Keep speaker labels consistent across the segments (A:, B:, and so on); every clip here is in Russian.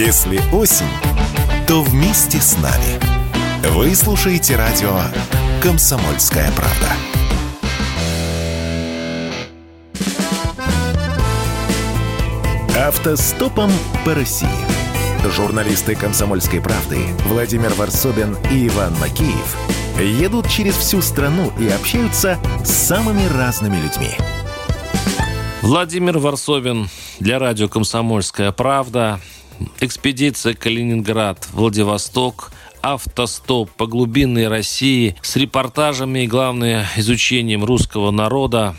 A: Если осень, то вместе с нами. Вы слушаете радио «Комсомольская правда». Автостопом по России. Журналисты «Комсомольской правды» Владимир Варсобин и Иван Макеев едут через всю страну и общаются с самыми разными людьми.
B: Владимир Варсобин для радио «Комсомольская правда». Экспедиция Калининград, Владивосток, автостоп по глубинной России с репортажами и, главное, изучением русского народа.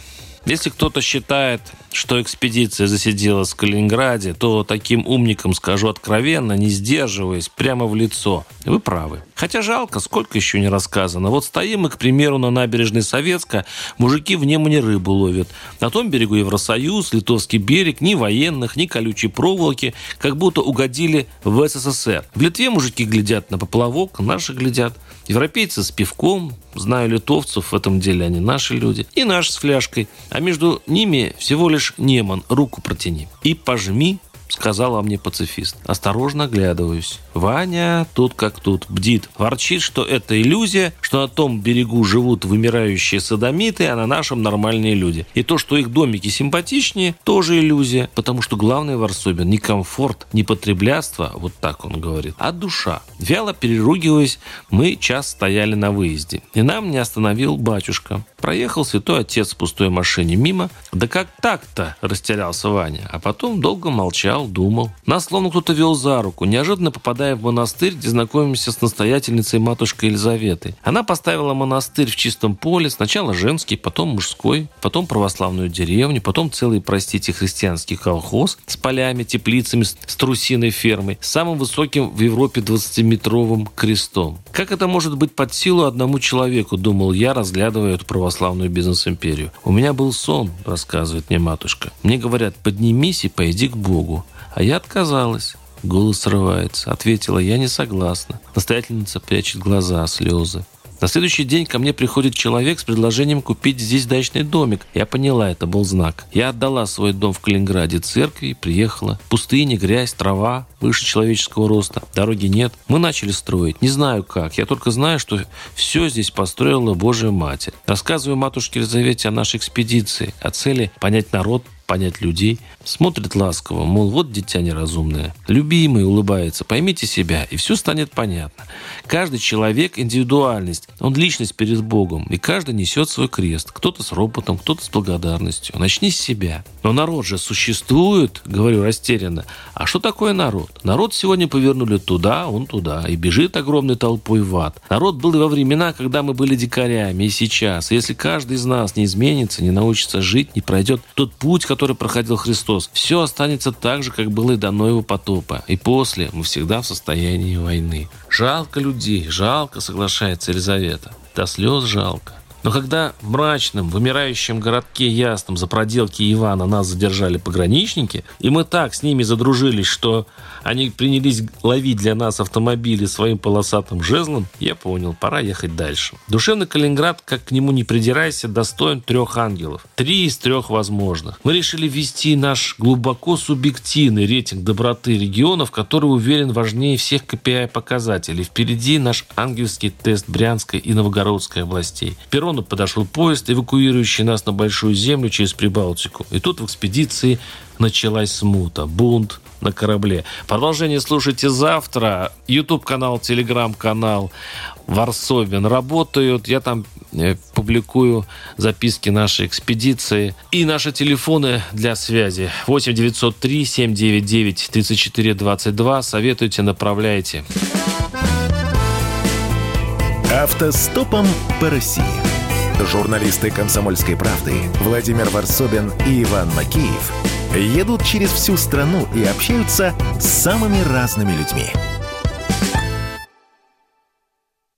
B: Если кто-то считает, что экспедиция засиделась в Калининграде, то таким умникам скажу откровенно, не сдерживаясь, прямо в лицо. Вы правы. Хотя жалко, сколько еще не рассказано. Вот стоим мы, к примеру, на набережной Советска, мужики в Немане рыбу ловят. На том берегу Евросоюз, Литовский берег, ни военных, ни колючей проволоки, как будто угодили в СССР. В Литве мужики глядят на поплавок, наши глядят. Европейцы с пивком, знаю литовцев, в этом деле они наши люди, и наши с фляжкой. А между ними всего лишь Неман, руку протяни и пожми сказала мне пацифист. Осторожно оглядываюсь. Ваня тут как тут бдит. Ворчит, что это иллюзия, что на том берегу живут вымирающие садомиты, а на нашем нормальные люди. И то, что их домики симпатичнее, тоже иллюзия. Потому что главное в Арсобин не комфорт, не потреблятство, вот так он говорит, а душа. Вяло переругиваясь, мы час стояли на выезде. И нам не остановил батюшка. Проехал святой отец в пустой машине мимо. Да как так-то, растерялся Ваня. А потом долго молчал, думал. Нас словно кто-то вел за руку. Неожиданно попадая в монастырь, где знакомимся с настоятельницей матушкой Елизаветой. Она поставила монастырь в чистом поле. Сначала женский, потом мужской, потом православную деревню, потом целый, простите, христианский колхоз с полями, теплицами, с трусиной фермой, с самым высоким в Европе 20-метровым крестом. Как это может быть под силу одному человеку, думал я, разглядывая эту православную бизнес-империю. У меня был сон, рассказывает мне матушка. Мне говорят, поднимись и пойди к Богу. А я отказалась. Голос срывается. Ответила, я не согласна. Настоятельница прячет глаза, слезы. На следующий день ко мне приходит человек с предложением купить здесь дачный домик. Я поняла, это был знак. Я отдала свой дом в Калининграде церкви приехала. Пустыня, грязь, трава, выше человеческого роста. Дороги нет. Мы начали строить. Не знаю как. Я только знаю, что все здесь построила Божья Матерь. Рассказываю матушке Елизавете о нашей экспедиции, о цели понять народ, понять людей. Смотрит ласково, мол, вот дитя неразумное. Любимый улыбается, поймите себя, и все станет понятно. Каждый человек – индивидуальность, он личность перед Богом, и каждый несет свой крест. Кто-то с ропотом, кто-то с благодарностью. Начни с себя. Но народ же существует, говорю растерянно. А что такое народ? Народ сегодня повернули туда, он туда, и бежит огромной толпой в ад. Народ был и во времена, когда мы были дикарями, и сейчас. Если каждый из нас не изменится, не научится жить, не пройдет тот путь, который который проходил Христос, все останется так же, как было и до Ноева потопа. И после мы всегда в состоянии войны. Жалко людей, жалко, соглашается Елизавета. До слез жалко. Но когда в мрачном, вымирающем городке Ясном за проделки Ивана нас задержали пограничники, и мы так с ними задружились, что они принялись ловить для нас автомобили своим полосатым жезлом, я понял, пора ехать дальше. Душевный Калининград, как к нему не придирайся, достоин трех ангелов. Три из трех возможных. Мы решили ввести наш глубоко субъективный рейтинг доброты регионов, который, уверен, важнее всех KPI-показателей. Впереди наш ангельский тест Брянской и Новгородской областей. К перрону подошел поезд, эвакуирующий нас на Большую Землю через Прибалтику. И тут в экспедиции началась смута, бунт, на корабле. Продолжение слушайте завтра. YouTube-канал, телеграм-канал Варсобин работают. Я там э, публикую записки нашей экспедиции и наши телефоны для связи. 8 903 799 34 22. Советуйте, направляйте.
A: Автостопом по России. Журналисты «Комсомольской правды» Владимир Варсобин и Иван Макеев – едут через всю страну и общаются с самыми разными людьми –